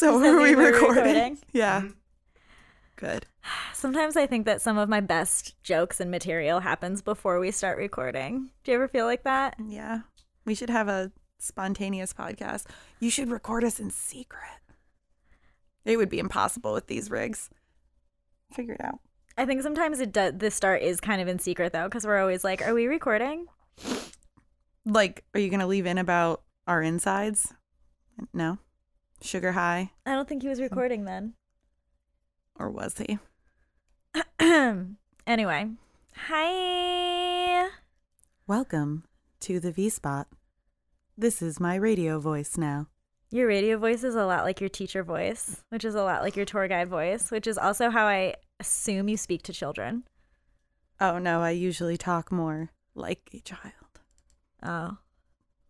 So Does that are we recording? recording? Yeah. Mm-hmm. Good. Sometimes I think that some of my best jokes and material happens before we start recording. Do you ever feel like that? Yeah. We should have a spontaneous podcast. You should record us in secret. It would be impossible with these rigs. Figure it out. I think sometimes it does. The start is kind of in secret though, because we're always like, "Are we recording?" Like, are you going to leave in about our insides? No. Sugar high? I don't think he was mm. recording then. Or was he? anyway, hi. Welcome to the V Spot. This is my radio voice now. Your radio voice is a lot like your teacher voice, which is a lot like your tour guide voice, which is also how I assume you speak to children. Oh no, I usually talk more like a child. Oh,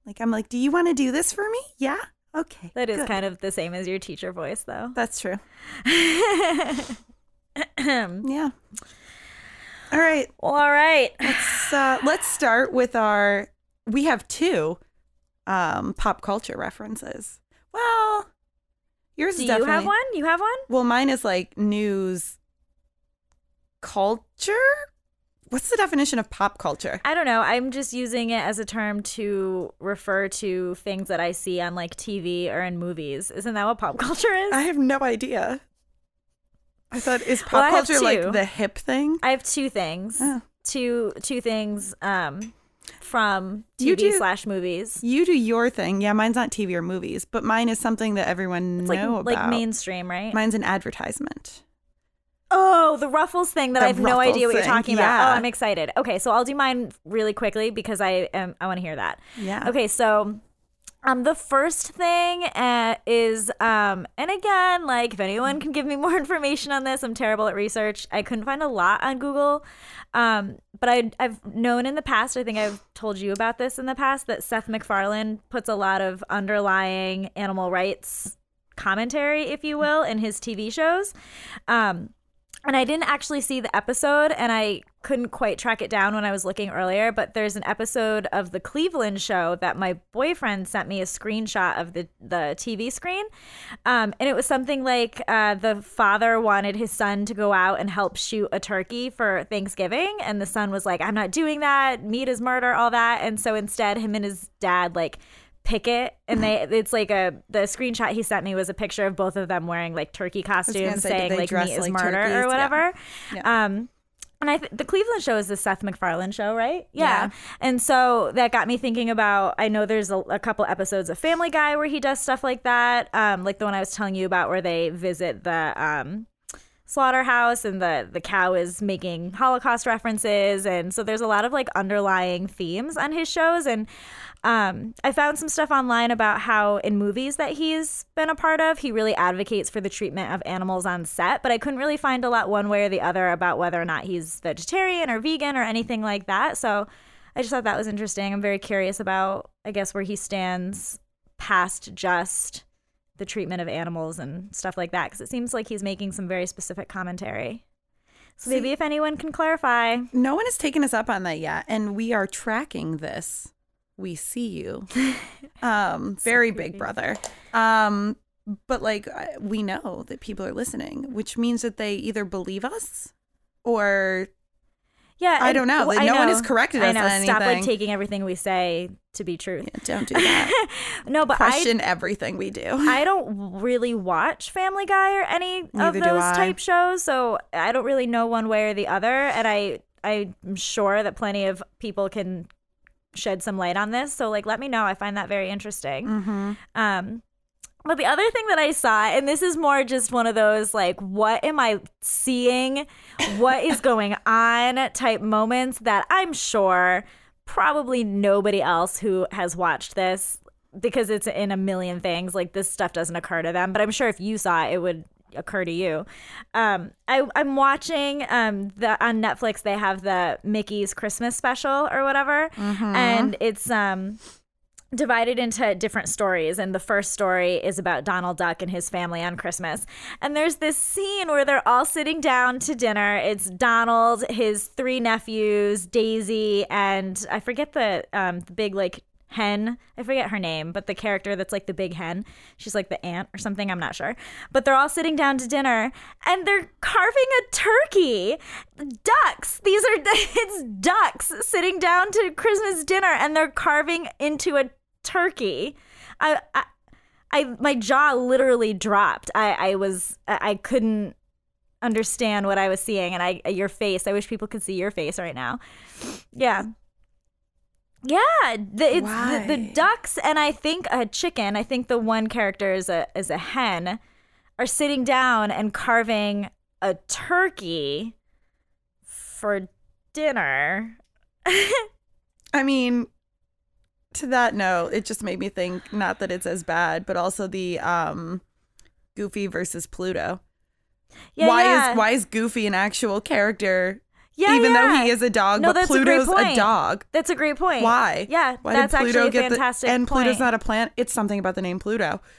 Like, I'm like, do you want to do this for me? Yeah? Okay. that is good. kind of the same as your teacher voice, though. That's true. Yeah. All right. Well, all right. Let's uh, let's start with our. We have two um, pop culture references. Well, yours Do you have one? You have one? Well, mine is like news culture. What's the definition of pop culture? I don't know. I'm just using it as a term to refer to things that I see on like TV or in movies. Isn't that what pop culture is? I have no idea. I thought is pop Well, culture like the hip thing? I have two things. Oh. Two two things um from TV do- slash movies. You do your thing. Yeah, mine's not TV or movies, but mine is something that everyone It's like know like about. mainstream, right? Mine's an advertisement. Oh, the Ruffles thing that The I have no idea what you're thing, talking about. yeah. Oh, I'm excited. Okay, so I'll do mine really quickly because I am I want to hear that. Yeah. Okay, so um the first thing uh, is um and again, like if anyone can give me more information on this, I'm terrible at research. I couldn't find a lot on Google. Um but I I've known in the past, I think I've told you about this in the past that Seth MacFarlane puts a lot of underlying animal rights commentary, if you will, in his TV shows. Um and I didn't actually see the episode, and I couldn't quite track it down when I was looking earlier. But there's an episode of the Cleveland show that my boyfriend sent me a screenshot of the the TV screen, um, and it was something like uh, the father wanted his son to go out and help shoot a turkey for Thanksgiving, and the son was like, "I'm not doing that. Meat is murder, all that." And so instead, him and his dad like pick it and they it's like a the screenshot he sent me was a picture of both of them wearing like turkey costumes say, saying like meat is like murder turkeys? or whatever Yeah. um and I th- the Cleveland show is the Seth MacFarlane show, right? Yeah. And so that got me thinking about. I know there's a, a couple episodes of Family Guy where he does stuff like that, um, like the one I was telling you about where they visit the um, slaughterhouse and the the cow is making Holocaust references, and so there's a lot of like underlying themes on his shows and. Um, I found some stuff online about how in movies that he's been a part of, he really advocates for the treatment of animals on set, but I couldn't really find a lot one way or the other about whether or not he's vegetarian or vegan or anything like that. So I just thought that was interesting. I'm very curious about, I guess, where he stands past just the treatment of animals and stuff like that, because it seems like he's making some very specific commentary. So maybe See- if anyone can clarify. No one has taken us up on that yet, and we are tracking this. We see you. Um, very big brother. Um, but like we know that people are listening, which means that they either believe us or Yeah, I don't know. No I one know. has corrected I know. on Stop like taking everything we say to be true. Yeah, don't do that. No, but I Question everything we do. I don't really watch Family Guy or any Neither of those type shows, so I don't really know one way or the other. And I I'm sure that plenty of people can shed some light on this. So like, let me know. I find that very interesting. mm-hmm. Um, but the other thing that I saw, and this is more just one of those like, what am I seeing? What is going on type moments that I'm sure probably nobody else who has watched this because it's in a million things like this stuff doesn't occur to them but i'm sure if you saw it it would occur to you um I, i'm watching um the on netflix they have the mickey's christmas special or whatever and it's um divided into different stories and the first story is about Donald Duck and his family on Christmas. And there's this scene where they're all sitting down to dinner. It's Donald, his three nephews, Daisy, and I forget the um the big like hen. I forget her name, but the character that's like the big hen. She's like the aunt or something. I'm not sure. But they're all sitting down to dinner and they're carving a turkey. Ducks. These are it's ducks sitting down to Christmas dinner and they're carving into a turkey. I, I I my jaw literally dropped. I I was I couldn't understand what I was seeing and I your face. I wish people could see your face right now. Yeah. Yeah, the, it's the, the ducks and I think a chicken. I think the one character is a is a hen, are sitting down and carving a turkey for dinner. I mean, to that note, it just made me think not that it's as bad, but also the um Goofy versus Pluto. Yeah, why yeah. is why is Goofy an actual character? Yeah, even though he is a dog, No, but that's a Pluto's a, dog. That's a great point. Why? Yeah, Why that's did Pluto actually a get fantastic the and point. Pluto's not a plant? It's something about the name Pluto.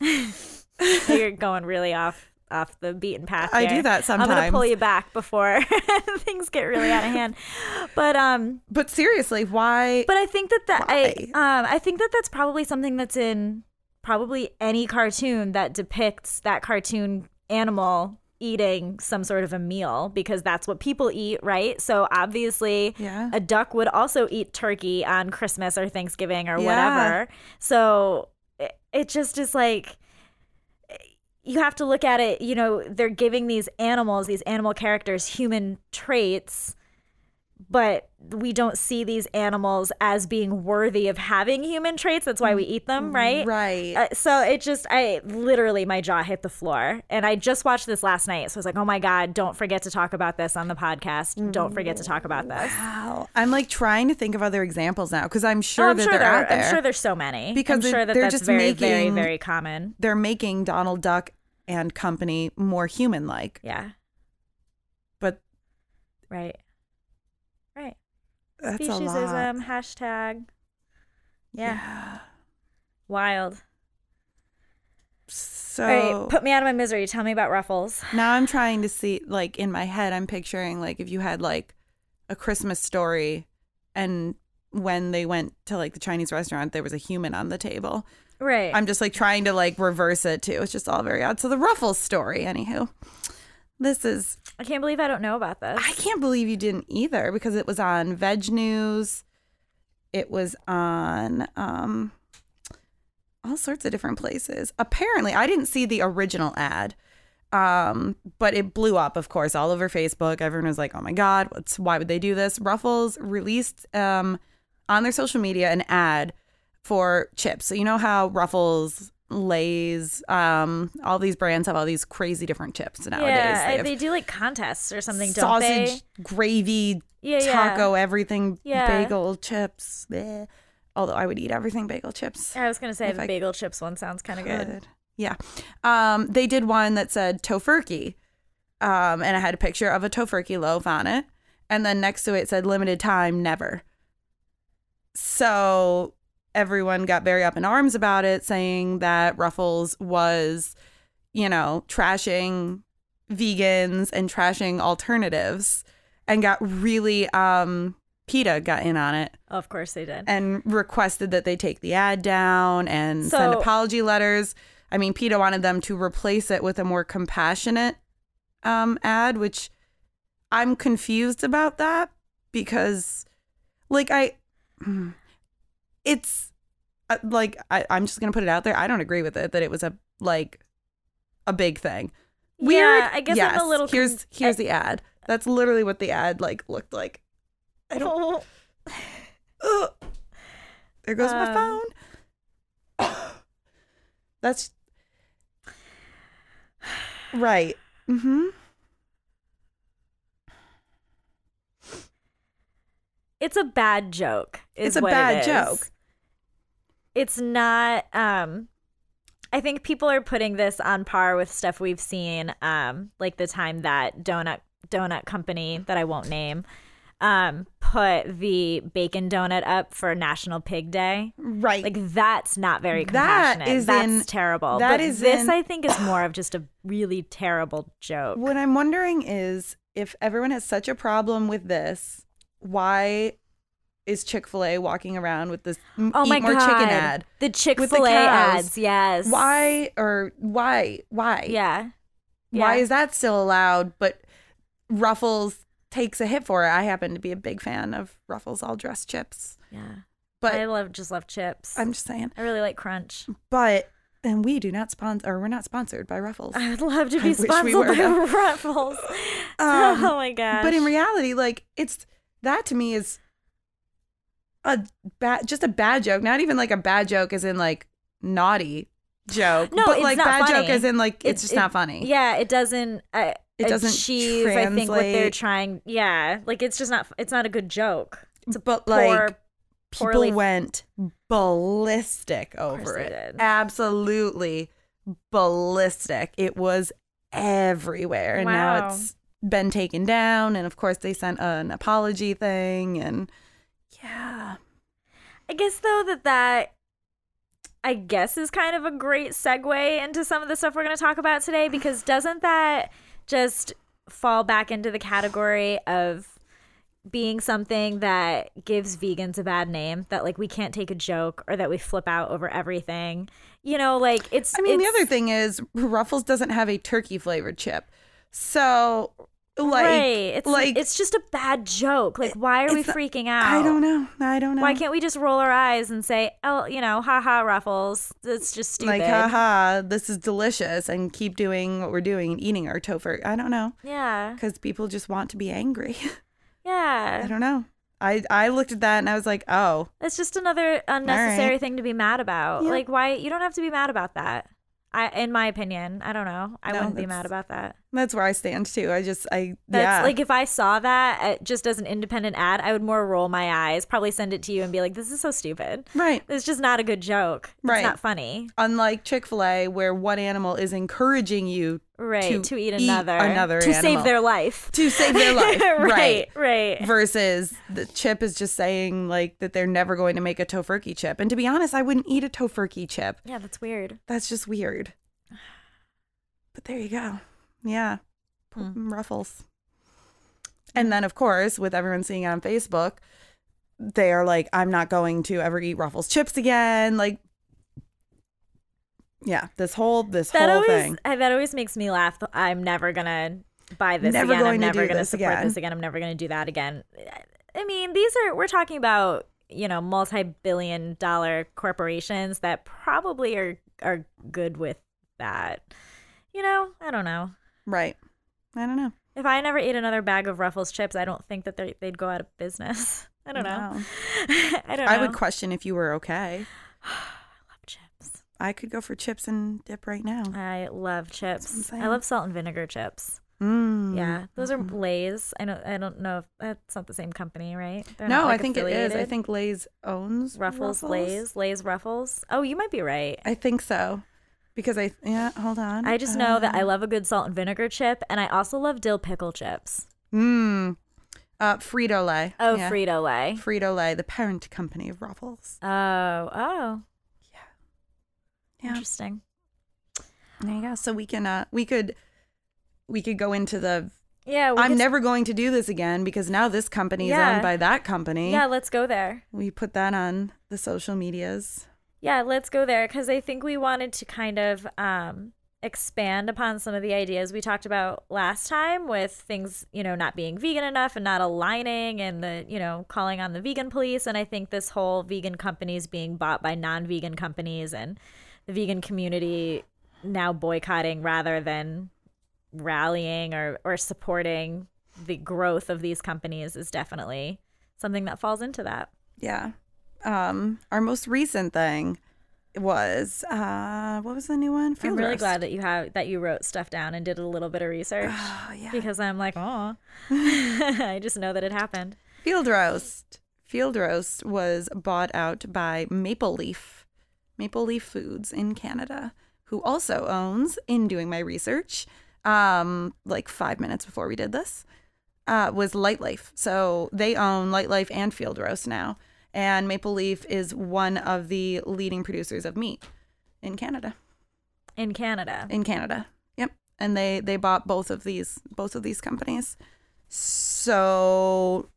You're going really off off the beaten path. I do that sometimes. I'm gonna pull you back before things get really out of hand. But um, But seriously, why? but I think that that I um I think that that's probably something that's in probably any cartoon that depicts that cartoon animal eating some sort of a meal because that's what people eat, right? So obviously, Yeah. a duck would also eat turkey on Christmas or Thanksgiving or Yeah. whatever. So it, it just is like you have to look at it, you know, they're giving these animals, these animal characters human traits, but we don't see these animals as being worthy of having human traits. That's why we eat them, right? Right. Uh, so it just, I literally, my jaw hit the floor. And I just watched this last night. So I was like, oh my God, don't forget to talk about this on the podcast. Don't forget to talk about this. Wow. I'm like trying to think of other examples now because I'm Oh, sure I'm that sure they're there, out there. I'm sure there's so many. Because I'm they- sure that they're that's just very, very, making- very common. They're making Donald Duck and company more human like. Yeah. But. Right. That's a lot. Speciesism, hashtag. Yeah. Wild. So right, put me out of my misery. Tell me about Ruffles. now I'm trying to see like in my head I'm picturing like if you had like a Christmas story and when they went to like the Chinese restaurant there was a human on the table. Right. I'm just like trying to like reverse it too. It's just all very odd. So the Ruffles story, anywho. This is I can't believe I don't know about this. I can't believe you didn't either because it was on Veg News. It was on um all sorts of different places. Apparently, I didn't see the original ad. Um, but it blew up, of course, all over Facebook. Everyone was like, "Oh my god, what's why would they do this?" Ruffles released um on their social media an ad for chips. So you know how Ruffles, Lay's, um, all these brands have all these crazy different chips nowadays. yeah, They they do like contests or something, sausage, gravy, Yeah, yeah. taco, everything, Yeah. bagel chips. bleh. Although I would eat everything bagel chips. I was gonna say the I bagel chips one sounds kind of good. Yeah. Um, they did one that said tofurkey. Um, and it had a picture of a tofurkey loaf on it. And then next to it said limited time, never. So everyone got very up in arms about it, saying that Ruffles was, you know, trashing vegans and trashing alternatives and got really um PETA got in on it Of course they did. and requested that they take the ad down and send apology letters. I mean, PETA wanted them to replace it with a more compassionate um, ad, which I'm confused about that because, like, I, it's uh, like I, I'm just gonna put it out there. I don't agree with it that it was a like a big thing. Weird. Yeah, I guess yes. I'm a little. Here's con- here's the ad. That's literally what the ad like looked like. I don't Ugh. There goes my Um, phone. That's right. Mm-hmm. it's a bad joke. It's a it bad joke. It's not. Um, I think people are putting this on par with stuff we've seen, um, like the time that donut donut company that I won't name, um, put the bacon donut up for National Pig Day. Right. Like that's not very That compassionate. is that's in- terrible. that but is this, in- I think, is more of just a really terrible joke. what I'm wondering is if everyone has such a problem with this, why is Chick Fil A walking around with this Oh eat my more god. chicken ad. The Chick Fil A ads, Yes. Why or why why Yeah. why is that still allowed? But Ruffles takes a hit for it. I happen to be a big fan of Ruffles all dressed chips, Yeah. but I love just love chips. I'm just saying. I really like crunch. But and we do not sponsor, or we're not sponsored by Ruffles. I'd love to be we sponsored were, by. Ruffles. Um, oh my gosh. But in reality, like it's that to me is a bad, just a bad joke. Not even like a bad joke, as in like naughty joke. No, but it's like not bad joke, funny. as in like it's It- just it- not funny. yeah, it doesn't. Uh, It doesn't achieve. I think what they're trying. Yeah, like it's just not. It's not a good joke. It's a but poor. like people poorly- went ballistic over it. Absolutely ballistic. It was everywhere, and now it's been taken down. And of course, they sent an apology thing, and yeah. I guess though that that I guess is kind of a great segue into some of the stuff we're going to talk about today because doesn't that just fall back into the category of being something that gives vegans a bad name that like we can't take a joke or that we flip out over everything. You know, like it's I mean, the other thing is Ruffles doesn't have a turkey flavored chip, so like, right. It's like it's just a bad joke. Like why are we freaking out? I don't know. I don't know. Why can't we just roll our eyes and say, "Oh, you know, haha, Ruffles. It's just stupid." like, haha, this is delicious, and keep doing what we're doing and eating our tofu. I don't know. Yeah. because people just want to be angry. Yeah. I don't know. I I looked at that and I was like, oh, It's just another unnecessary right. thing to be mad about. Yeah. Like why you don't have to be mad about that. I in my opinion, I don't know. I No, wouldn't be mad about that. That's where I stand too. I just I That's yeah like if I saw that uh, just as an independent ad, I would more roll my eyes, probably send it to you and be like, "This is so stupid. right. It's just not a good joke. Right. It's not funny." Unlike Chick Fil A, where one animal is encouraging you Right. To To, eat eat another. another to save their life. to save their life, right. Right. Versus the chip is just saying like that they're never going to make a tofurkey chip. And to be honest, I wouldn't eat a tofurkey chip. Yeah, that's weird. That's just weird. But there you go. Yeah. Hmm. Ruffles. And then, of course, with everyone seeing it on Facebook, they are like, I'm not going to ever eat Ruffles chips again. Like, yeah, this whole this That whole always thing. that always makes me laugh. I'm never gonna buy this Never again. I'm never gonna this support again. this again. I'm never gonna do that again. I mean, these are we're talking about you know multi-billion dollar corporations that probably are are good with that. You know, I don't know. Right. I don't know. If I never ate another bag of Ruffles chips, I don't think that they they'd go out of business. I don't know. No. I don't know. I would question if you were okay. I love chips. I could go for chips and dip right now. I love chips. I love salt and vinegar chips. Mm. Yeah, those are Lay's. I don't. I don't know if that's not the same company, right? They're No, like, I think it is. I think Lay's owns Ruffles, Lay's, Lay's Ruffles. Oh, you might be right. I think so. Because I yeah, hold on. I just know that I Uh, love a good salt and vinegar chip, and I also love dill pickle chips. Mmm. Uh, Frito Lay. Oh, yeah. Frito Lay. Frito Lay, the parent company of Ruffles. Oh, oh, Yeah. interesting. There you go. So we can uh we could we could go into the Yeah, I'm could- never going to do this again because now this company is Yeah. owned by that company. Yeah, let's go there. We put that on the social medias. Yeah, let's go there because I think we wanted to kind of um, expand upon some of the ideas we talked about last time with things, you know, not being vegan enough and not aligning and the, you know, calling on the vegan police. And I think this whole vegan companies being bought by non vegan companies and the vegan community now boycotting rather than rallying or, or supporting the growth of these companies is definitely something that falls into that. Yeah. Um our most recent thing was uh what was the new one? I'm really roast. glad that you have that you wrote stuff down and did a little bit of research Oh, yeah. because I'm like, oh, I just know that it happened. Field Roast. Field Roast was bought out by Maple Leaf, Maple Leaf Foods in Canada, who also owns, in doing my research, um, like five minutes before we did this, uh, was Lightlife. So they own Lightlife and Field Roast now. And Maple Leaf is one of the leading producers of meat in Canada. In Canada, In Canada. Yep. And they they bought both of these both of these companies. So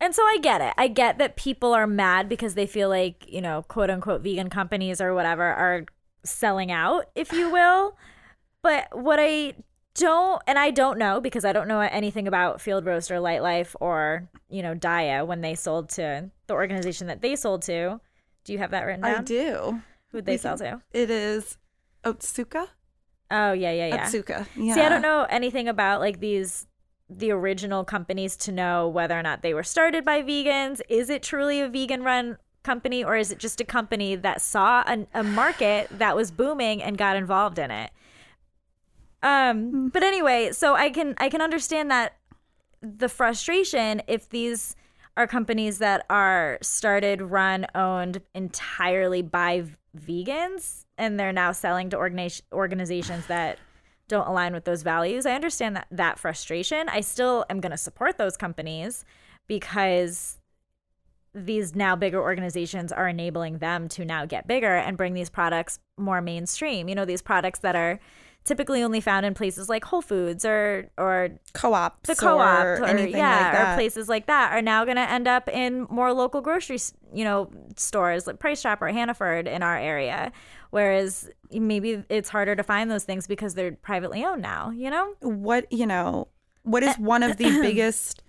And so I get it. I get that people are mad because they feel like, you know, quote unquote vegan companies or whatever are selling out, if you will. But what I don't, and I don't know because I don't know anything about Field Roast or Lightlife or, you know, Daiya when they sold to the organization that they sold to. Do you have that written down? I do. Who'd they We sell can- to? It is Otsuka. Oh, yeah, yeah, yeah. Otsuka. Yeah. See, I don't know anything about like these the original companies to know whether or not they were started by vegans. Is it truly a vegan run company or is it just a company that saw a, a market that was booming and got involved in it? Um, but anyway, so I can I can understand that the frustration if these are companies that are started, run, owned entirely by v- vegans and they're now selling to organi- organizations that don't align with those values. I understand that that frustration. I still am going to support those companies because these now bigger organizations are enabling them to now get bigger and bring these products more mainstream. You know, these products that are typically only found in places like Whole Foods or or co-ops. the co-op or, or, anything yeah like that. or places like that are now going to end up in more local grocery you know stores like price chopper or hannaford in our area whereas maybe it's harder to find those things because they're privately owned now you know what you know what Uh, one of the biggest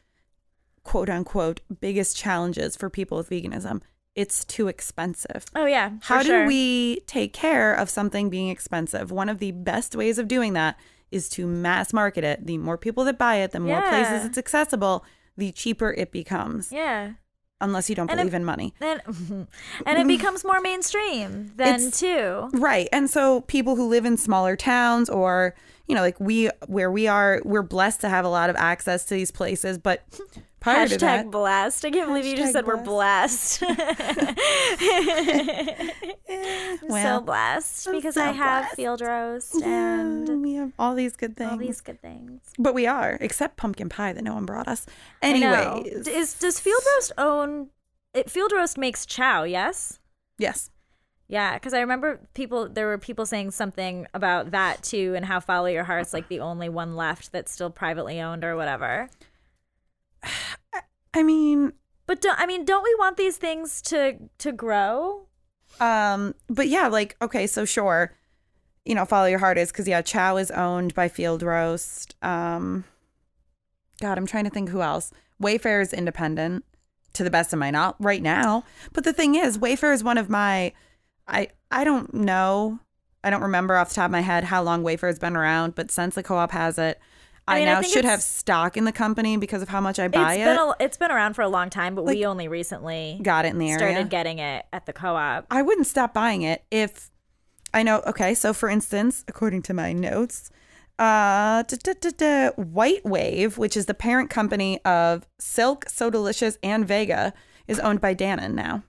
quote unquote biggest challenges for people with veganism it's too expensive. Oh yeah how do sure. we take care of something being expensive? One of the best ways of doing that is to mass market it. The more people that buy it the more places it's accessible the cheaper it becomes. Yeah. Unless you don't And it- believe in money. and and it becomes more mainstream then It's- too Right. And so people who live in smaller towns or, you know, like we where we are, we're blessed to have a lot of access to these places, but prior to Hashtag that, blast. I can't believe you just said we're blessed. eh, I'm well, so blessed because so I have blessed. field roast yeah, and we have all these good things. all these good things. but we are, except pumpkin pie that no one brought us. Anyways. Is does Field Roast own? It, Field Roast makes Chao, yes. yes. Yeah, because I remember people. There were people saying something about that too, and how Follow Your Heart's like the only one left that's still privately owned or whatever. I mean, But don't, I mean, don't we want these things to to grow? Um, but yeah, like okay, so sure, you know, follow your heart is because yeah, Chao is owned by Field Roast. Um, God, I'm trying to think who else. Wayfare is independent, to the best of my not right now. But the thing is, Wayfare is one of my, I I don't know, I don't remember off the top of my head how long Wayfare's been around, but since the co-op has it. I I, mean, I now think should have stock in the company because of how much I buy It's it. been a, it's been around for a long time, but we only recently Got it in the area. started getting it at the co-op. I wouldn't stop buying it if I know. Okay, so for instance, according to my notes, uh, da, da, da, White Wave, which is the parent company of Silk, So Delicious, and Vega, is owned by Dannon now.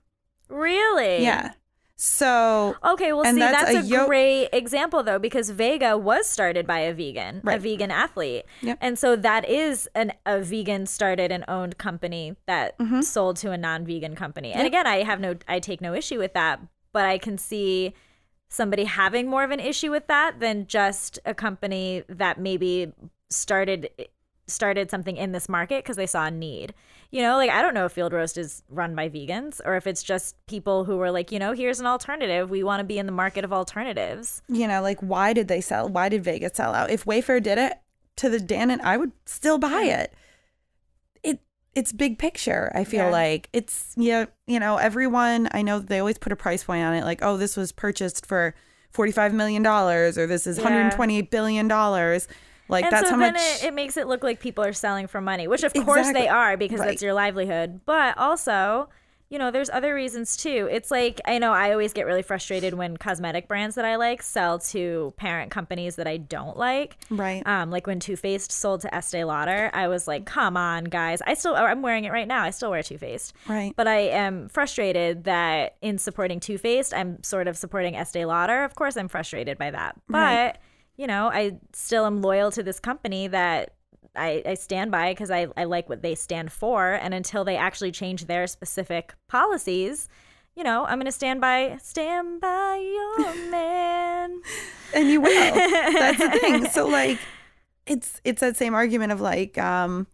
Really? Yeah. So Okay, well, see, that's that's, a yo- great example though, because Vega was started by a vegan, a vegan athlete, Yep. and so that is an a vegan started and owned company that Mm-hmm. sold to a non-vegan company. And again, I have no, I take no issue with that, but I can see somebody having more of an issue with that than just a company that maybe started started something in this market because they saw a need. You know, like I don't know if Field Roast is run by vegans or if it's just people who were like, you know, here's an alternative. We want to be in the market of alternatives. you know, like why did they sell? Why did Vega sell out? If Wayfare did it to the Dannon, I would still buy it. It it's big picture. I feel Yeah. like it's yeah, you know, everyone. I know they always put a price point on it, like oh, this was purchased for forty five million dollars, or this is Yeah. hundred twenty billion dollars. Like and that's so how then much. it, it makes it look like people are selling for money, which of course they are because Right. that's your livelihood. But also, you know, there's other reasons too. It's like I know I always get really frustrated when cosmetic brands that I like sell to parent companies that I don't like. Right. Um, like when Too Faced sold to Estee Lauder, I was like, "Come on, guys! I still I'm wearing it right now. I still wear Too Faced." Right. But I am frustrated that in supporting Too Faced, I'm sort of supporting Estee Lauder. Of course, I'm frustrated by that. But Right. You know, I still am loyal to this company that I, I stand by because I, I like what they stand for. And until they actually change their specific policies, you know, I'm going to stand by, stand by your man. and you will. That's the thing. So like it's it's that same argument of like um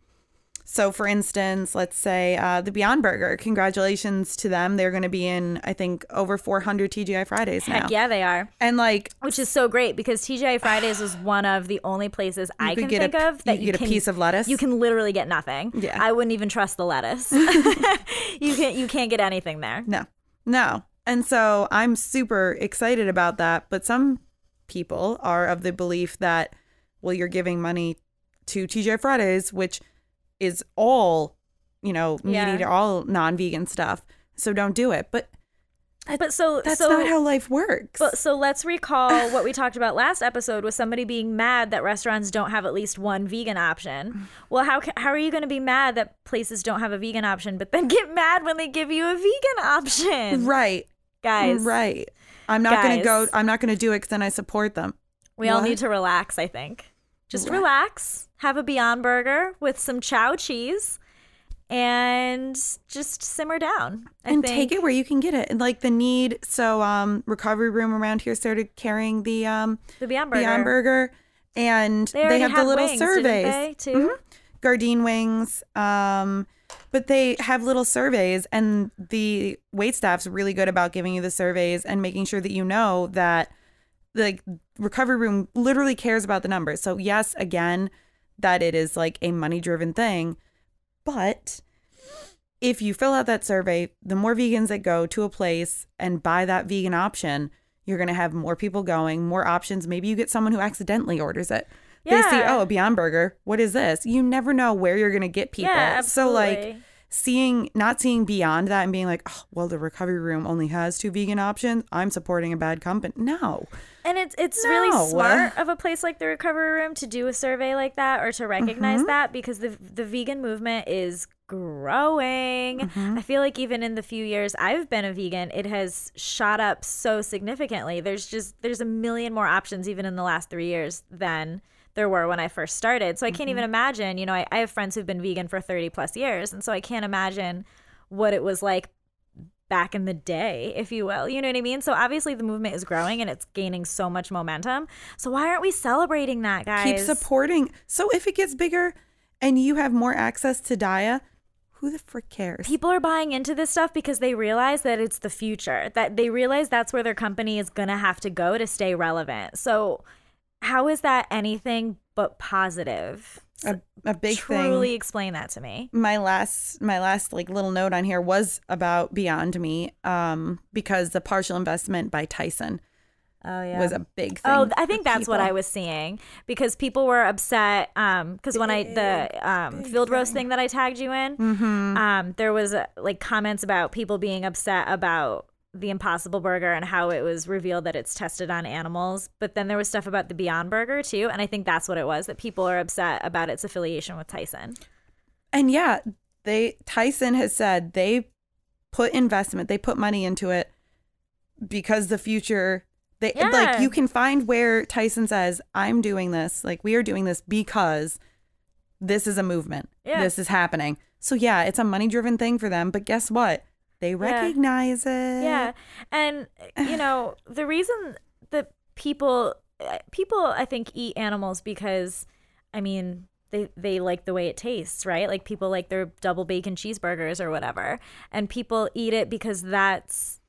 so, for instance, let's say uh, the Beyond Burger. Congratulations to them. They're going to be in, I think, over 400 TGI Fridays now. Heck yeah, they are. And like, Which is so great because TGI Fridays is one of the only places I can think a- of that you you, get a piece of lettuce. You can literally get nothing. Yeah. I wouldn't even trust the lettuce. you can't. you can't get anything there. no, no. And so I'm super excited about that. But some people are of the belief that, well, you're giving money to TGI Fridays, which is all, you know, meat Yeah. all non vegan stuff. So don't do it. But But so that's so not how life works. But so let's recall what we talked about last episode with somebody being mad that restaurants don't have at least one vegan option. Well, how how are you going to be mad that places don't have a vegan option, but then get mad when they give you a vegan option, right. guys? Right. I'm not going to go, I'm not going to do it because then I support them. We all need to relax. I think just Right. relax, have a Beyond Burger with some Chao cheese, and just simmer down. I and think. take it where you can get it. And like the need, so um, recovery room around here started carrying the um the Beyond Burger. Beyond Burger, and They, they, have the little wings, surveys, they, too. Gardein wings. Um, but they have little surveys, and the wait staff's really good about giving you the surveys and making sure that you know that like recovery room literally cares about the numbers. So yes, again, that it is like a money driven thing, but if you fill out that survey, the more vegans that go to a place and buy that vegan option, you're going to have more people going, more options. Maybe you get someone who accidentally orders it. They see, oh, a Beyond Burger. What is this? You never know where you're going to get people. Yeah, So, like, absolutely. Seeing, not seeing beyond that and being like, oh, well, the recovery room only has two vegan options. I'm supporting a bad company. No. And it's it's No. really smart of a place like the recovery room to do a survey like that or to recognize Mm-hmm. that because the the vegan movement is growing. Mm-hmm. I feel like even in the few years I've been a vegan, it has shot up so significantly. There's just there's a million more options even in the last 3 years than there were when I first started. So I can't Mm-hmm. even imagine, you know, I, I have friends who've been vegan for 30 plus years and so I can't imagine what it was like back in the day, if you will. You know what I mean? So obviously the movement is growing and it's gaining so much momentum. So why aren't we celebrating that, guys? Keep supporting. So, if it gets bigger and you have more access to Daiya, who the frick cares? People are buying into this stuff because they realize that it's the future. That they realize that's where their company is going to have to go to stay relevant. So how is that anything but positive? a, a big Truly thing. Truly explain that to me. my last my last like little note on here was about beyond me um because the partial investment by tyson Oh yeah. was a big thing Oh, I think that's what I was seeing because people were upset. Um, because when I the um field roast thing that I tagged you in, Mm-hmm. um, there was uh, like comments about people being upset about the Impossible Burger and how it was revealed that it's tested on animals. But then there was stuff about the Beyond Burger too, and I think that's what it was that people are upset about its affiliation with Tyson. and yeah they tyson has said they put investment they put money into it because the future they Yeah. like you can find where tyson says i'm doing this like we are doing this because this is a movement Yeah. this is happening so yeah it's a money driven thing for them but guess what they recognize it Yeah. And you know, the reason that people uh, people I think eat animals because I mean, they they like the way it tastes, right? Like people like their double bacon cheeseburgers or whatever. And people eat it because that's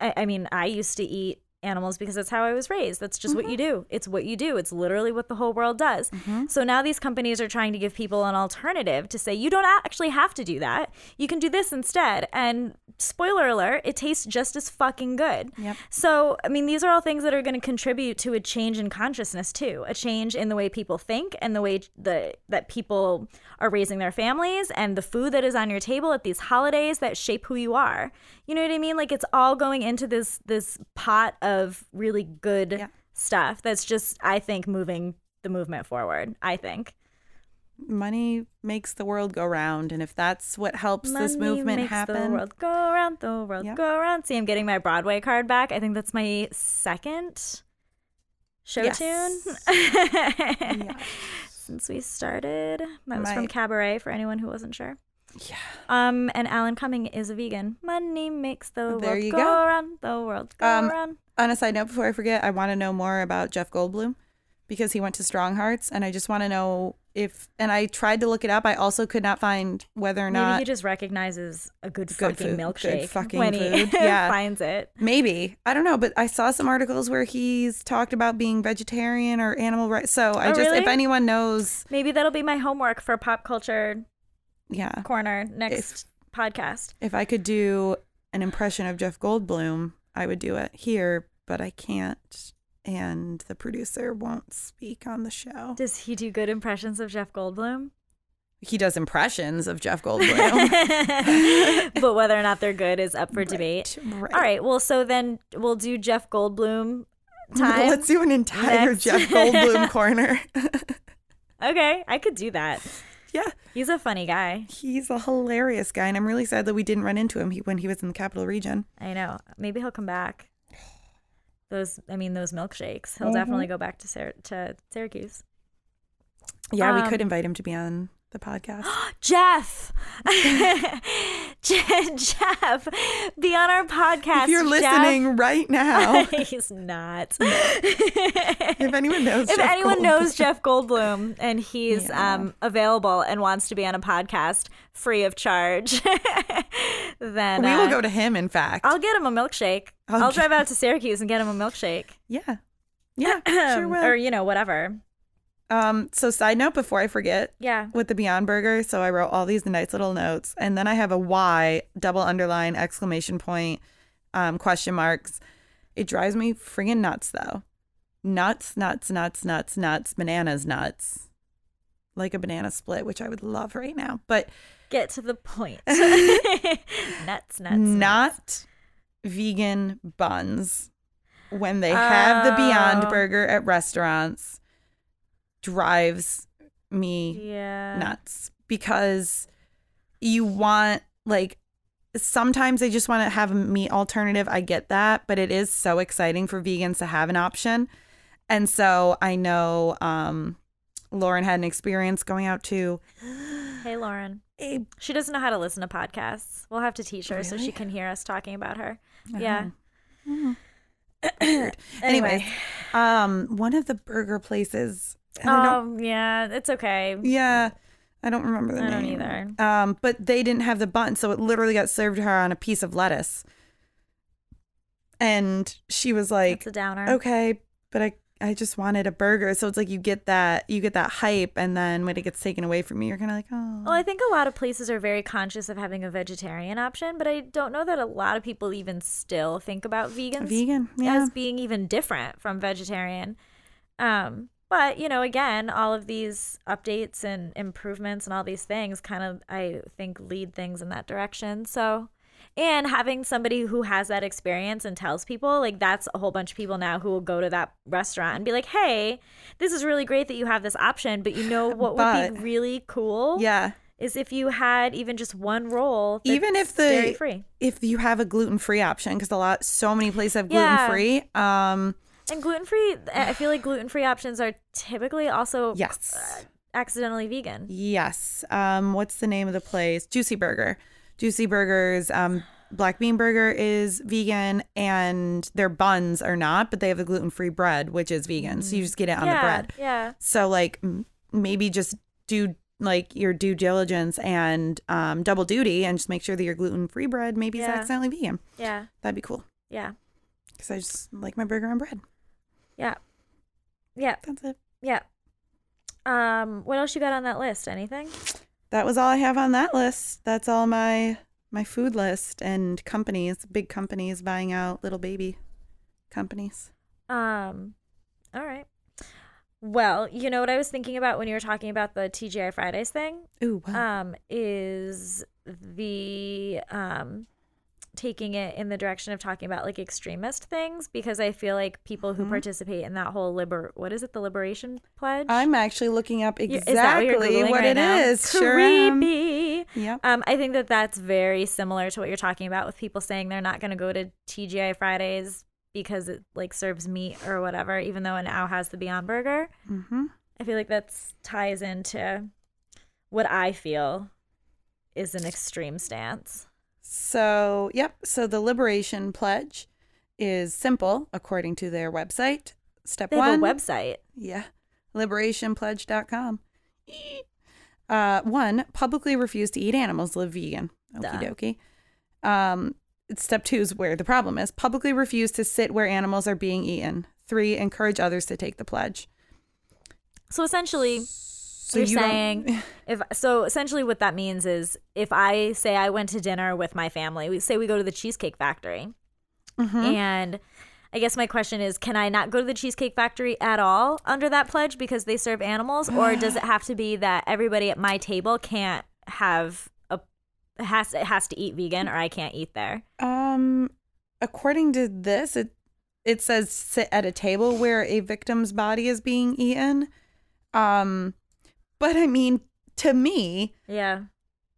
I, I mean, I used to eat animals because that's how I was raised. That's just what you mm-hmm. do. It's what you do. It's literally what the whole world does. Mm-hmm. So now these companies are trying to give people an alternative to say you don't actually have to do that. You can do this instead. And spoiler alert, it tastes just as fucking good. Yep. So, I mean, these are all things that are going to contribute to a change in consciousness too, a change in the way people think and the way the that people are raising their families and the food that is on your table at these holidays that shape who you are. You know what I mean? Like it's all going into this this pot of really good Yeah. stuff that's just I think moving the movement forward. I think. money makes the world go round and if that's what helps this Money movement makes happen The world go around, the world Yep. go around. See, I'm getting my Broadway card back. I think that's my second show Yes. tune since we started. That was from Cabaret for anyone who wasn't sure. Yeah Um, and Alan Cumming is a vegan. Money makes the There world go, go. around, the world go Um, around. on a side note before i forget i want to know more about jeff goldblum because he went to strong hearts and i just want to know if and I tried to look it up. I also could not find whether or not Maybe he just recognizes a good, Good fucking food, good milkshake fucking when he food, yeah. finds it. maybe I don't know, but I saw some articles where he's talked about being vegetarian or animal rights. So I Oh, just if anyone knows, Maybe that'll be my homework for pop culture yeah, corner next podcast. if I could do an impression of Jeff Goldblum, I would do it here, but I can't, and the producer won't speak on the show. Does he do good impressions of Jeff Goldblum? He does impressions of Jeff Goldblum. but whether or not they're good is up for debate. Right. All right. Well, so then we'll do Jeff Goldblum oh time. Let's do an entire Next. Jeff Goldblum corner. Okay, I could do that. Yeah, He's a funny guy. he's a hilarious guy, and I'm really sad that we didn't run into him when he was in the capital region. I know. Maybe he'll come back. Those, I mean, those milkshakes. He'll Mhm. definitely go back to Syr- to Syracuse. Yeah, we Um, could invite him to be on the podcast. Jeff, Je- Jeff, be on our podcast. if you're Jeff. listening right now, He's not. if anyone knows, if Jeff anyone Goldblum- knows Jeff Goldblum and he's Yeah. um, available and wants to be on a podcast free of charge, then we will uh, go to him. In fact, I'll get him a milkshake. I'll I'll, get- drive out to Syracuse and get him a milkshake. yeah, yeah, sure will. or you know whatever. Um, so side note before I forget Yeah. with the Beyond Burger, so I wrote all these nice little notes, and then I have a Y double underline exclamation point um, question marks. It drives me friggin' nuts though. Nuts, nuts, nuts, nuts, nuts, bananas, nuts. Like a banana split, which I would love right now, but Get to the point. nuts, nuts, nuts. not vegan buns when they have the Beyond Oh. Burger at restaurants drives me Yeah. nuts because you want like sometimes I just want to have a meat alternative. I get that, but it is so exciting for vegans to have an option. And so I know um Lauren had an experience going out to Hey, Lauren. a She doesn't know how to listen to podcasts. We'll have to teach her so she can hear us talking about her. Uh-huh. Yeah. Anyways, Anyway. um one of the burger places and I don't Um. Yeah. It's okay. Yeah. I don't remember the I don't name. either. Um, but they didn't have the bun, so it literally got served to her on a piece of lettuce. And she was like, It's a downer. "Okay, but I I just wanted a burger." So it's like you get that you get that hype and then when it gets taken away from you, you're kind of like, "Oh." Well, I think a lot of places are very conscious of having a vegetarian option, but I don't know that a lot of people even still think about vegans vegan. Yeah. as being even different from vegetarian. Um, but you know, again, all of these updates and improvements and all these things kind of I think lead things in that direction. So and having somebody who has that experience and tells people like that's a whole bunch of people now who will go to that restaurant and be like, "Hey, this is really great that you have this option, but you know what would be really cool yeah. is if you had even just one roll, Even if the- dairy free If you have a gluten-free option cuz a lot so many places have gluten-free. Um, and gluten free, I feel like gluten free options are typically also yes. accidentally vegan. Yes. Um, what's the name of the place? Juicy Burger. Juicy Burgers. Um, Black Bean Burger is vegan, and their buns are not, but they have the gluten free bread, which is vegan. So you just get it on yeah, the bread. yeah, So like maybe just do like your due diligence and um, double duty, and just make sure that your gluten free bread maybe is accidentally vegan. yeah, That'd be cool yeah, because I just like my burger on bread. Yeah, yeah, That's it. yeah. Um, what else you got on that list? Anything? That was all I have on that list. That's all my my food list and companies, big companies buying out little baby companies. Um, all right. Well, you know what I was thinking about when you were talking about the TGI Fridays thing? Ooh, wow. um, is the um, taking it in the direction of talking about like extremist things because I feel like people who Mhm. participate in that whole liber what is it the liberation pledge? I'm actually looking up that what exactly what right it now? is. Sure. Creepy. Yep. Um, I think that that's very similar to what you're talking about with people saying they're not going to go to TGI Fridays because it like serves meat or whatever, even though it now has the Beyond Burger. Mm-hmm. I feel like that ties into what I feel is an extreme stance. So, yep. So the Liberation Pledge is simple according to their website. Step They have one. a website. Yeah. Liberationpledge.com. Uh, one, publicly refuse to eat animals, live vegan. Okie dokie. Um, step two is where the problem is. Publicly refuse to sit where animals are being eaten. Three, encourage others to take the pledge. So essentially, So you're you saying if so essentially what that means is if I say I went to dinner with my family, we say we go to the Cheesecake Factory. Mm-hmm. And I guess my question is can I not go to the Cheesecake Factory at all under that pledge because they serve animals or does it have to be that everybody at my table can't have a has it has to eat vegan or I can't eat there? Um, according to this, it it says sit at a table where a victim's body is being eaten. Um, but I mean, to me, Yeah.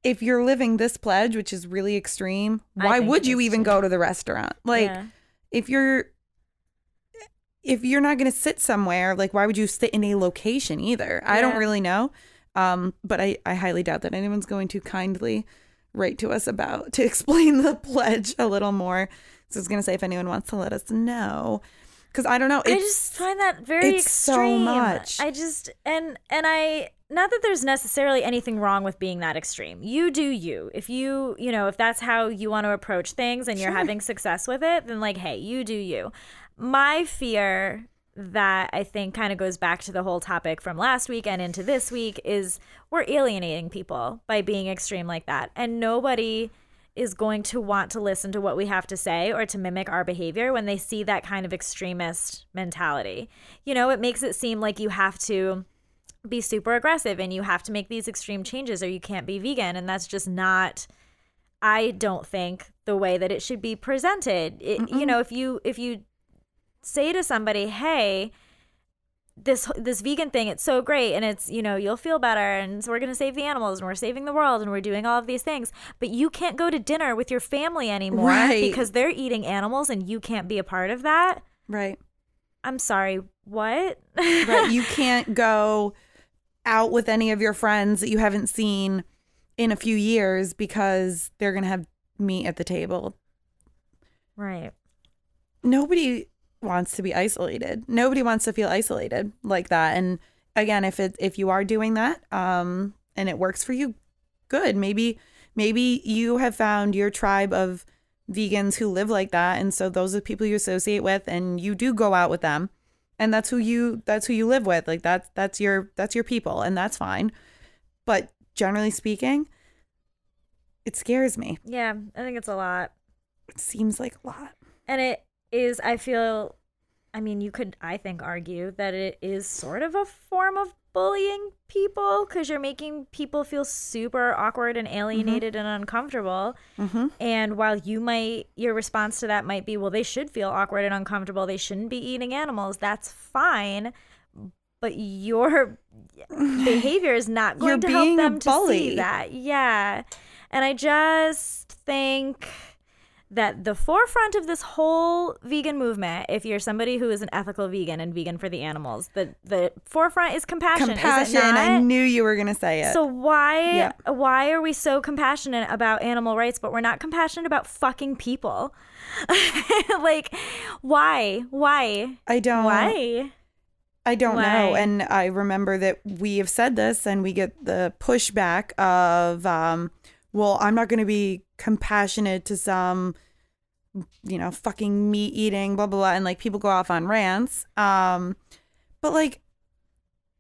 if you're living this pledge, which is really extreme, why would you even too. go to the restaurant? Like, Yeah. if you're if you're not going to sit somewhere, like why would you sit in a location either? I don't really know. Um, but I, I highly doubt that anyone's going to kindly write to us about to explain the pledge a little more. So I was going to say if anyone wants to let us know, because I don't know. I just find that very it's so much. I just and and I not that there's necessarily anything wrong with being that extreme. You do you. If you, you know, if that's how you want to approach things and you're Sure. having success with it, then like, hey, you do you. My fear that I think kind of goes back to the whole topic from last week and into this week is we're alienating people by being extreme like that. And nobody is going to want to listen to what we have to say or to mimic our behavior when they see that kind of extremist mentality. You know, it makes it seem like you have to be super aggressive and you have to make these extreme changes or you can't be vegan. And that's just not. I don't think the way that it should be presented. It, you know, if you if you say to somebody, "Hey, this this vegan thing, it's so great, and it's you know you'll feel better, and so we're gonna save the animals, and we're saving the world, and we're doing all of these things," but you can't go to dinner with your family anymore Right. because they're eating animals, and you can't be a part of that. right. I'm sorry, what? right. You can't go out with any of your friends that you haven't seen in a few years because they're going to have meat at the table. right. Nobody wants to be isolated. Nobody wants to feel isolated like that. And again, if it if you are doing that um and it works for you, good. Maybe maybe you have found your tribe of vegans who live like that and so those are people you associate with and you do go out with them and that's who you that's who you live with. Like that's that's your that's your people and that's fine. But generally speaking it scares me. Yeah, I think it's a lot. it seems like a lot. And it is, I feel, I mean, you could, I think, argue that it is sort of a form of bullying people because you're making people feel super awkward and alienated and uncomfortable. mm-hmm. And while you might, your response to that might be, well, they should feel awkward and uncomfortable. They shouldn't be eating animals. That's fine. But your behavior is not going You're to being help them to bully. see that. Yeah. And I just think that the forefront of this whole vegan movement, if you're somebody who is an ethical vegan and vegan for the animals, the the forefront is compassion. compassion i knew you were gonna say it So why why are we so compassionate about animal rights but we're not compassionate about fucking people? like why? Why? i don't Why? I don't know. And I remember that we have said this and we get the pushback of, um, well, I'm not going to be compassionate to some, you know, fucking meat eating, blah, blah, blah. And like people go off on rants. Um, but like,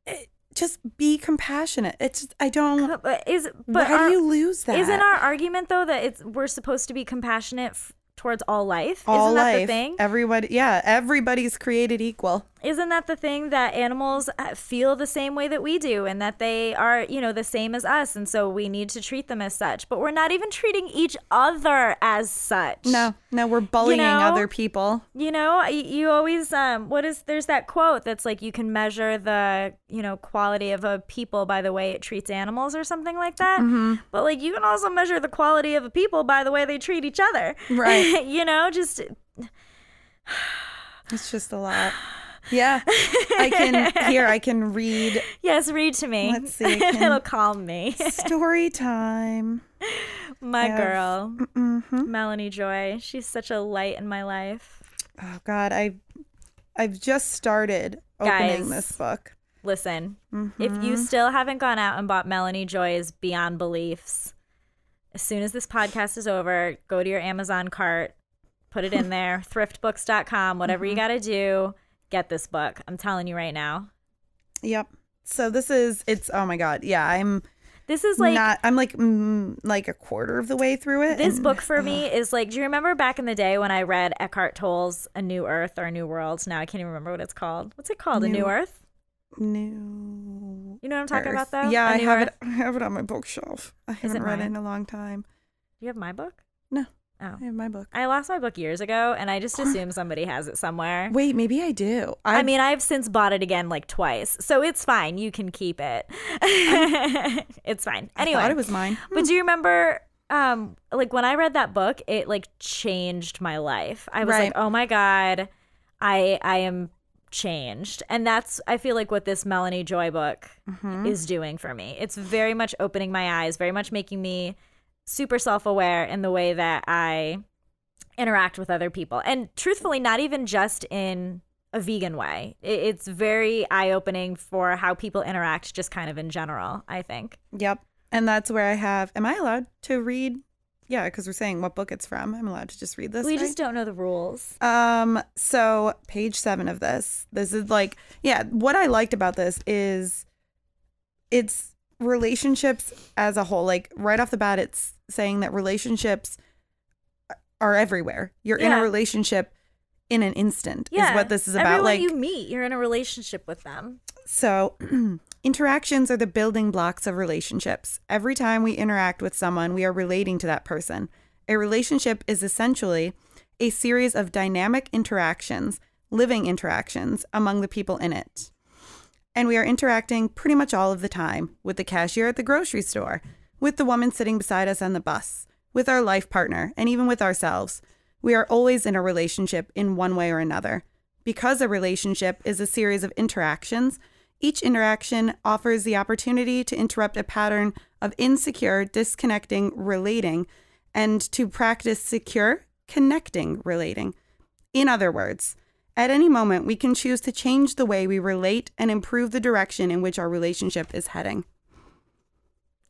it, just be compassionate. It's, just, I don't, But is but our- do you lose that? isn't our argument though that it's we're supposed to be compassionate f- towards all life? all isn't that life, the thing? everybody, yeah, everybody's created equal. Isn't that the thing that animals uh, feel the same way that we do and that they are, you know, the same as us and so we need to treat them as such. But we're not even treating each other as such. No, no, we're bullying know? other people. You know, you always um what is there's that quote that's like you can measure the, you know, quality of a people by the way it treats animals or something like that. Mm-hmm. But like you can also measure the quality of a people by the way they treat each other. Right. you know, just It's just a lot. Yeah. I can here I can read yes, read to me. Let's see, It'll calm me. story time. My girl, Mhm. Melanie Joy. She's such a light in my life. Oh god, I I've just started opening Guys. this book. listen, if you still haven't gone out and bought Melanie Joy's Beyond Beliefs, as soon as this podcast is over, go to your Amazon cart, put it in there, thriftbooks.com, whatever you got to do, get this book. I'm telling you right now. Yep. So this is it's oh my god. Yeah, I'm This is like not I'm like mm, like a quarter of the way through it. this and- book for me is like do you remember back in the day when I read Eckhart Tolle's A New Earth or A New World? Now I can't even remember what it's called. What's it called? A New New- Earth? New You know what I'm talking Earth. about though? Yeah, I New have Earth? it I have it on my bookshelf. I haven't it read it in a long time. Do you have my book? No. Oh. I have my book. I lost my book years ago and I just assume somebody has it somewhere. Wait, maybe I do. I mean, I've since bought it again like twice, so it's fine. You can keep it. it's fine. I Anyway, thought it was mine. but do you remember, um, like when I read that book, it like changed my life. I was Right. like, oh my god, I I am changed, and that's I feel like what this Melanie Joy book Mm-hmm. is doing for me. It's very much opening my eyes, very much making me super self aware in the way that I interact with other people. And truthfully, not even just in a vegan way. It's very eye opening for how people interact, just kind of in general, I think. Yep. And that's where I have am I allowed to read? Yeah, because we're saying what book it's from. I'm allowed to just read this. we right? just don't know the rules. Um, so page seven of this. This is like, yeah, what I liked about this is it's relationships as a whole. Like right off the bat, it's saying that relationships are everywhere. You're in a relationship in an instant Yeah. is what this is about. Everyone like you meet, you're in a relationship with them. so, interactions are the building blocks of relationships. Every time we interact with someone, we are relating to that person. A relationship is essentially a series of dynamic interactions, living interactions among the people in it. And we are interacting pretty much all of the time with the cashier at the grocery store, with the woman sitting beside us on the bus, with our life partner, and even with ourselves. We are always in a relationship in one way or another. Because a relationship is a series of interactions, each interaction offers the opportunity to interrupt a pattern of insecure, disconnecting relating and to practice secure, connecting relating. In other words, at any moment, we can choose to change the way we relate and improve the direction in which our relationship is heading.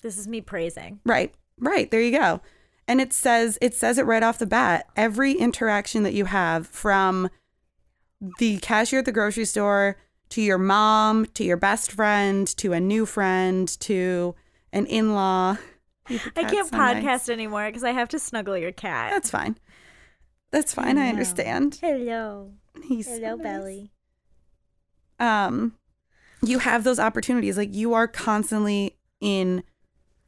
This is me praising. Right. Right. There you go. And it says it says it right off the bat. Every interaction that you have from the cashier at the grocery store to your mom, to your best friend, to a new friend, to an in-law. I can't podcast anymore because I have to snuggle your cat. That's fine. That's fine. I understand. Hello. He's so Hello, nice. Belly. um you have those opportunities like you are constantly in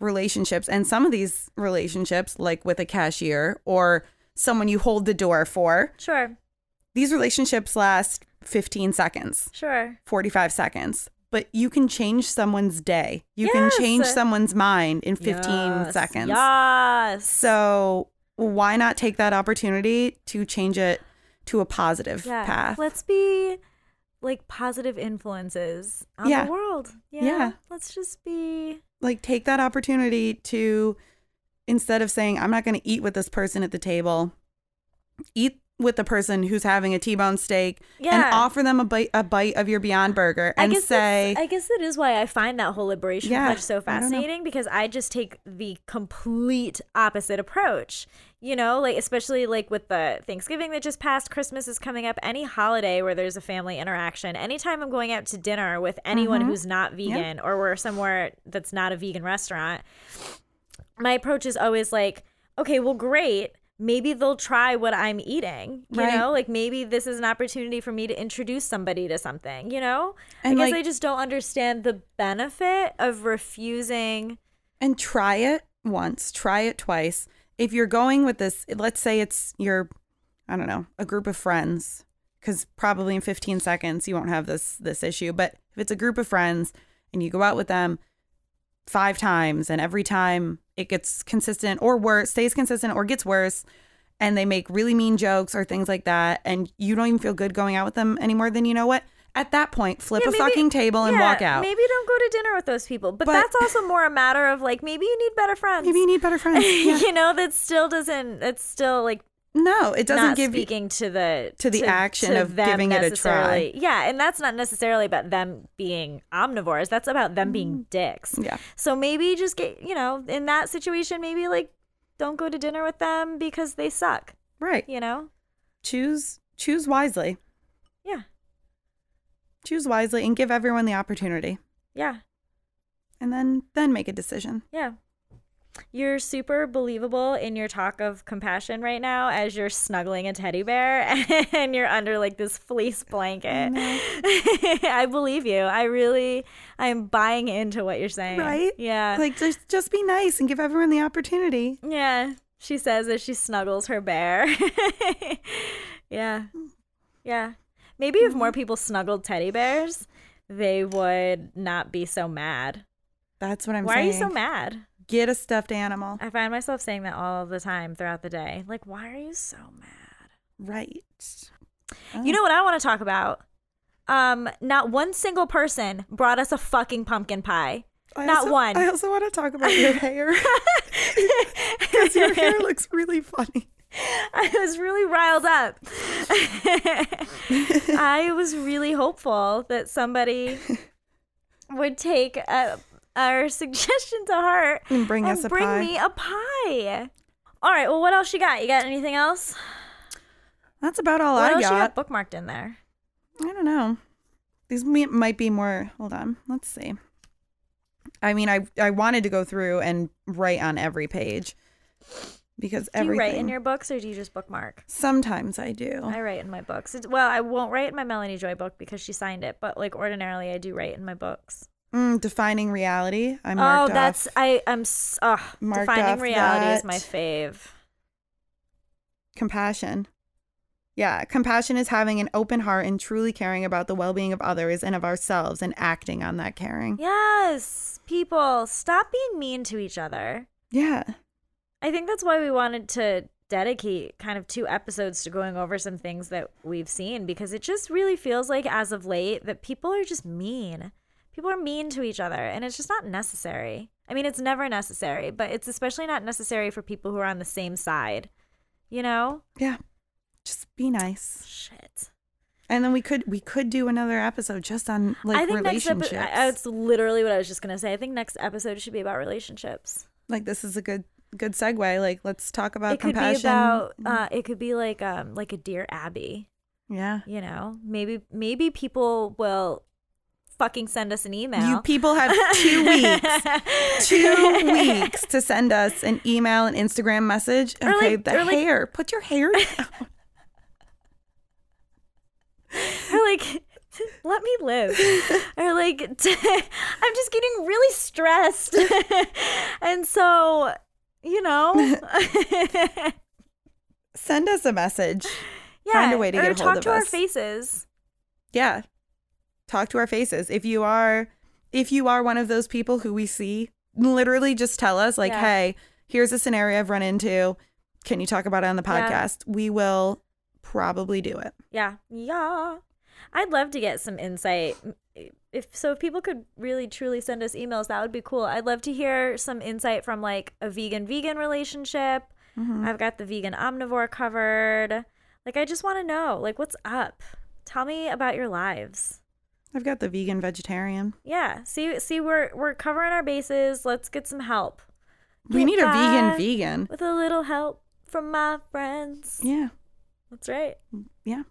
relationships and some of these relationships like with a cashier or someone you hold the door for Sure. these relationships last 15 seconds Sure. 45 seconds but you can change someone's day you can change someone's mind in 15 Yes. seconds Yes. so why not take that opportunity to change it to a positive yeah. path Let's be like positive influences on Yeah. the world. you Yeah. Let's just be. like take that opportunity to instead of saying i'm not going to eat with this person at the table eat with the person who's having a t-bone steak yeah. and offer them a bite a bite of your beyond burger I and guess say I guess that is why I find that whole liberation Yeah, so I fascinating because I just take the complete opposite approach. You know, like especially like with the Thanksgiving that just passed, Christmas is coming up, any holiday where there's a family interaction, anytime I'm going out to dinner with anyone mm-hmm. who's not vegan or we're somewhere that's not a vegan restaurant, my approach is always like, okay, well, great. Maybe they'll try what I'm eating. You Right. know, like maybe this is an opportunity for me to introduce somebody to something, you know? And, I guess like- I just don't understand the benefit of refusing. and try it once try it twice if you're going with this let's say it's your i don't know a group of friends because probably in 15 seconds you won't have this this issue but if it's a group of friends and you go out with them five times and every time it gets consistent or worse stays consistent or gets worse and they make really mean jokes or things like that and you don't even feel good going out with them anymore then you know what at that point flip Yeah, a fucking table and yeah, walk out Maybe don't go to dinner with those people. But, But- that's also more a matter of like maybe you need better friends. maybe you need better friends yeah. you know, that still doesn't. It's still like No, it doesn't give you. speaking to the to the action of them giving it a try. Yeah, and that's not necessarily about them being omnivores. That's about them being dicks. Mm. Yeah. So maybe just get you know in that situation, maybe like don't go to dinner with them because they suck. Right. You know? Choose choose wisely. Yeah, Choose wisely and give everyone the opportunity. yeah, And then then make a decision. yeah. You're super believable in your talk of compassion right now as you're snuggling a teddy bear and you're under like this fleece blanket. I believe you. I really I'm buying into what you're saying. Right? Yeah. Like just just be nice and give everyone the opportunity. Yeah, she says as she snuggles her bear. yeah. Yeah. Maybe if Mm-hmm. more people snuggled teddy bears, they would not be so mad. That's what I'm why saying. Why are you so mad? Get a stuffed animal. I find myself saying that all the time throughout the day. Like, why are you so mad? Right. You know what I want to talk about? Um, not one single person brought us a fucking pumpkin pie. I not also- one. I also want to talk about your hair because your hair looks really funny. I was really riled up. I was really hopeful that somebody would take uh our suggestion to heart And bring us a bring pie. me a pie. All right. Well, what else you got? You got anything else? That's about all what I else you got. got bookmarked in there? I don't know. These mi- might be more. Hold on. Let's see. I mean, I I wanted to go through and write on every page because everything. Do you write in your books or do you just bookmark? Sometimes I do. I write in my books. It's, well, I won't write in my Melanie Joy book because she signed it, but like ordinarily, I do write in my books. Mm, defining reality. I Oh, that's off I. I'm. Marked defining reality is my fave. compassion. Yeah, compassion is having an open heart and truly caring about the well-being of others and of ourselves and acting on that caring. Yes, people, stop being mean to each other. Yeah. I think that's why we wanted to dedicate kind of two episodes to going over some things that we've seen because it just really feels like as of late that people are just mean. People are mean to each other and it's just not necessary. I mean, it's never necessary, but it's especially not necessary for people who are on the same side. You know? Yeah. Just be nice. Shit. And then we could we could do another episode just on like I think next relationships. episode, that's literally what I was just going to say. I think next episode should be about relationships. like this is a good good segue. Like let's talk about it could compassion. be about uh it could be like um like a dear abby yeah. you know maybe maybe people will fucking send us an email You people have two weeks. Two weeks to send us an email an Instagram message. Or Okay, like- the or like- hair. Put your hair down. or like let me live or like i'm just getting really stressed and so you know Send us a message. yeah Find a way to or get a talk hold of to our us. faces Yeah. Talk to our faces. If you are if you are one of those people who we see, literally just tell us like, Yeah. "Hey, here's a scenario I've run into. Can you talk about it on the Yeah. podcast?" We will probably do it. Yeah. Yeah. I'd love to get some insight. If so, if people could really truly send us emails, that would be cool. I'd love to hear some insight from like a vegan vegan relationship. Mm-hmm. I've got the vegan omnivore covered. Like, I just want to know, like, what's up? Tell me about your lives. I've got the vegan vegetarian. Yeah. See, see, we're we're covering our bases. Let's get some help. We Get need a vegan vegan. with a little help from my friends. Yeah. That's right. Yeah.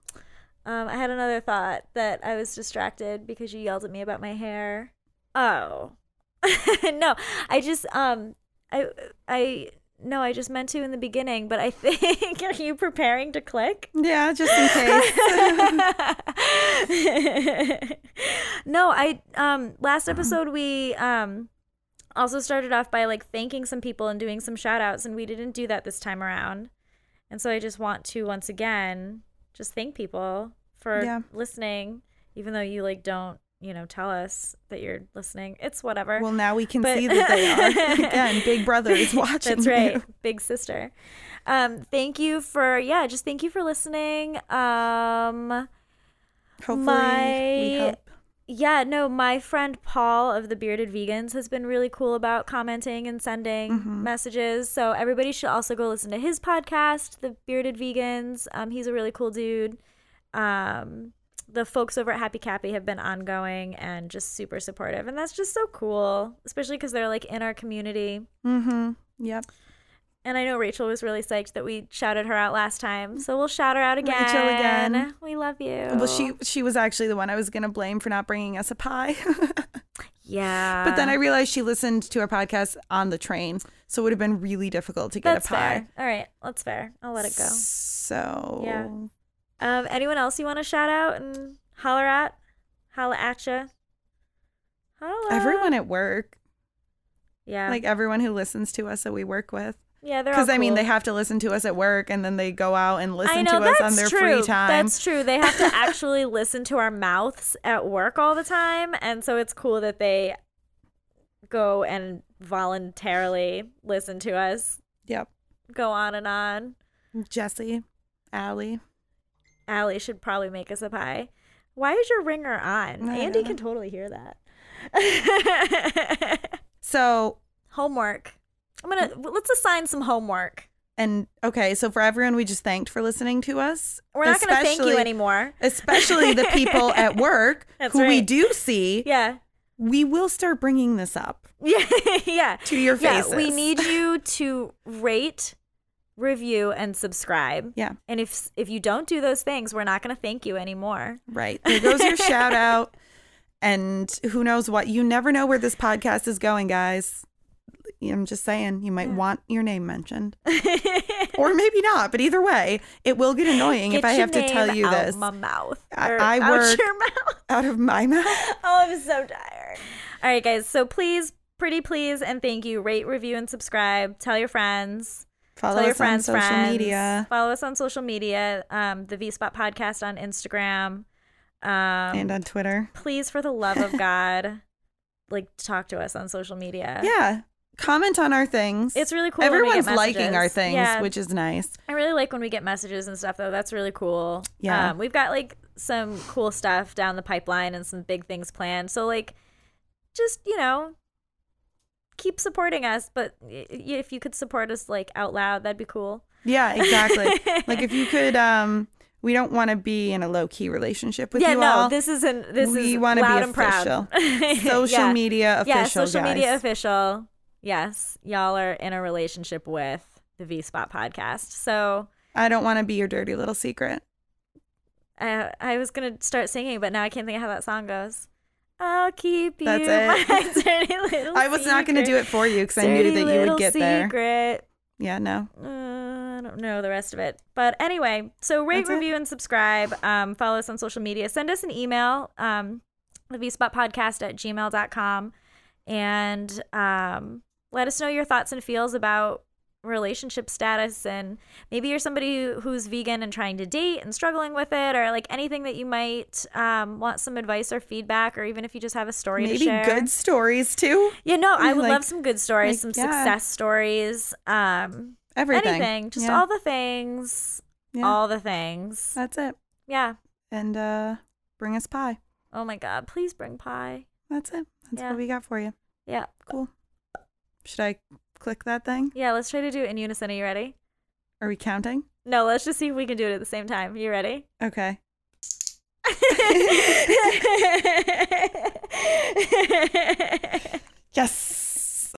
Um, I had another thought that I was distracted because you yelled at me about my hair. Oh, no, I just um, I I no, I just meant to in the beginning, but I think are you preparing to click? Yeah, just in case. no, I um last episode we um also started off by like thanking some people and doing some shout outs and we didn't do that this time around. And so I just want to once again just thank people for Yeah. listening even though you like don't, you know, tell us that you're listening. It's whatever. well, now we can But- see that they are. Again, Big Brother is watching. That's right. you. Big sister. Um, thank you for yeah, just thank you for listening. Um Hopefully, My- yeah, no, my friend Paul of the Bearded Vegans has been really cool about commenting and sending Mhm. messages. So everybody should also go listen to his podcast, The Bearded Vegans. Um, he's a really cool dude. Um, the folks over at Happy Cappy have been ongoing and just super supportive, and that's just so cool, especially because they're like in our community. Mm-hmm. Yep. And I know Rachel was really psyched that we shouted her out last time, so we'll shout her out again. Rachel again. We love you. Well, she she was actually the one I was gonna blame for not bringing us a pie. yeah. but then I realized she listened to our podcast on the train, so it would have been really difficult to get That's a pie. fair. All right, that's fair. I'll let it go. So Yeah. Um, anyone else you want to shout out and holler at? Holla at ya. Holla. everyone at work, Yeah. like everyone who listens to us that we work with, yeah, they're all because I mean they have to listen to us at work, and then they go out and listen know to us on their true. free time. That's true. They have to actually listen to our mouths at work all the time, and so it's cool that they go and voluntarily listen to us Yep. go on and on. Jesse, Allie. Allie should probably make us a pie. Why is your ringer on? Andy can totally hear that. So homework. I'm gonna mm. let's assign some homework. and okay, so for everyone we just thanked for listening to us. We're not gonna thank you anymore. Especially the people at work That's who we do see. Yeah. We will start bringing this up Yeah. yeah. to your Yeah. faces. We need you to rate, review, and subscribe. Yeah. And if if you don't do those things, we're not gonna thank you anymore. Right. There goes your shout out. And who knows what? You never know where this podcast is going, guys. I'm just saying, you might want your name mentioned. or maybe not, but either way, it will get annoying if I have to tell you out this My mouth. I- I out work- your mouth. out of my mouth. Oh, I'm so tired. All right, guys. So please, pretty please, and thank you. Rate, review, and subscribe. Tell your friends. Follow Tell your us friends, on social friends. media Follow us on social media. Um, the V Spot Podcast on Instagram. Um, and on Twitter. please, for the love of God, like talk to us on social media. Yeah. Comment on our things. It's really cool. when we get Everyone's liking our things, Yeah, which is nice. I really like when we get messages and stuff, though. That's really cool. Yeah. Um, we've got like some cool stuff down the pipeline and some big things planned. So, like, just, you know, keep supporting us. But if you could support us, like, out loud, that'd be cool. Yeah, exactly. like if you could um we don't want to be in a low key relationship with you. yeah, you no, all. this isn't, this We is wanna be loud and proud. social Yeah. media official Yeah, social guys. media official. Yes, y'all are in a relationship with the V Spot podcast. So, I don't want to be your dirty little secret. I I was gonna start singing, but now I can't think of how that song goes. I'll keep you That's it. my dirty little. I was not going to do it for you because I knew that you would get there. Secret. Yeah, no. Uh, I don't know the rest of it, but anyway. So rate, That's it. review, and subscribe. Um, follow us on social media. Send us an email. Um, the vspot podcast at gmail.com and um, let us know your thoughts and feels about relationship status and maybe you're somebody who, who's vegan and trying to date and struggling with it or like anything that you might um, want some advice or feedback or even if you just have a story to Maybe good stories too. yeah no i would Like- love some good stories like, some yeah. success stories um Everything. anything just Yeah. all the things Yeah. all the things That's it. yeah And uh bring us pie. oh my god please bring pie That's it. That's what we got for you. yeah Cool. Should I click that thing? yeah let's try to do it in unison are you ready Are we counting? no let's just see if we can do it at the same time you ready Okay. Yes.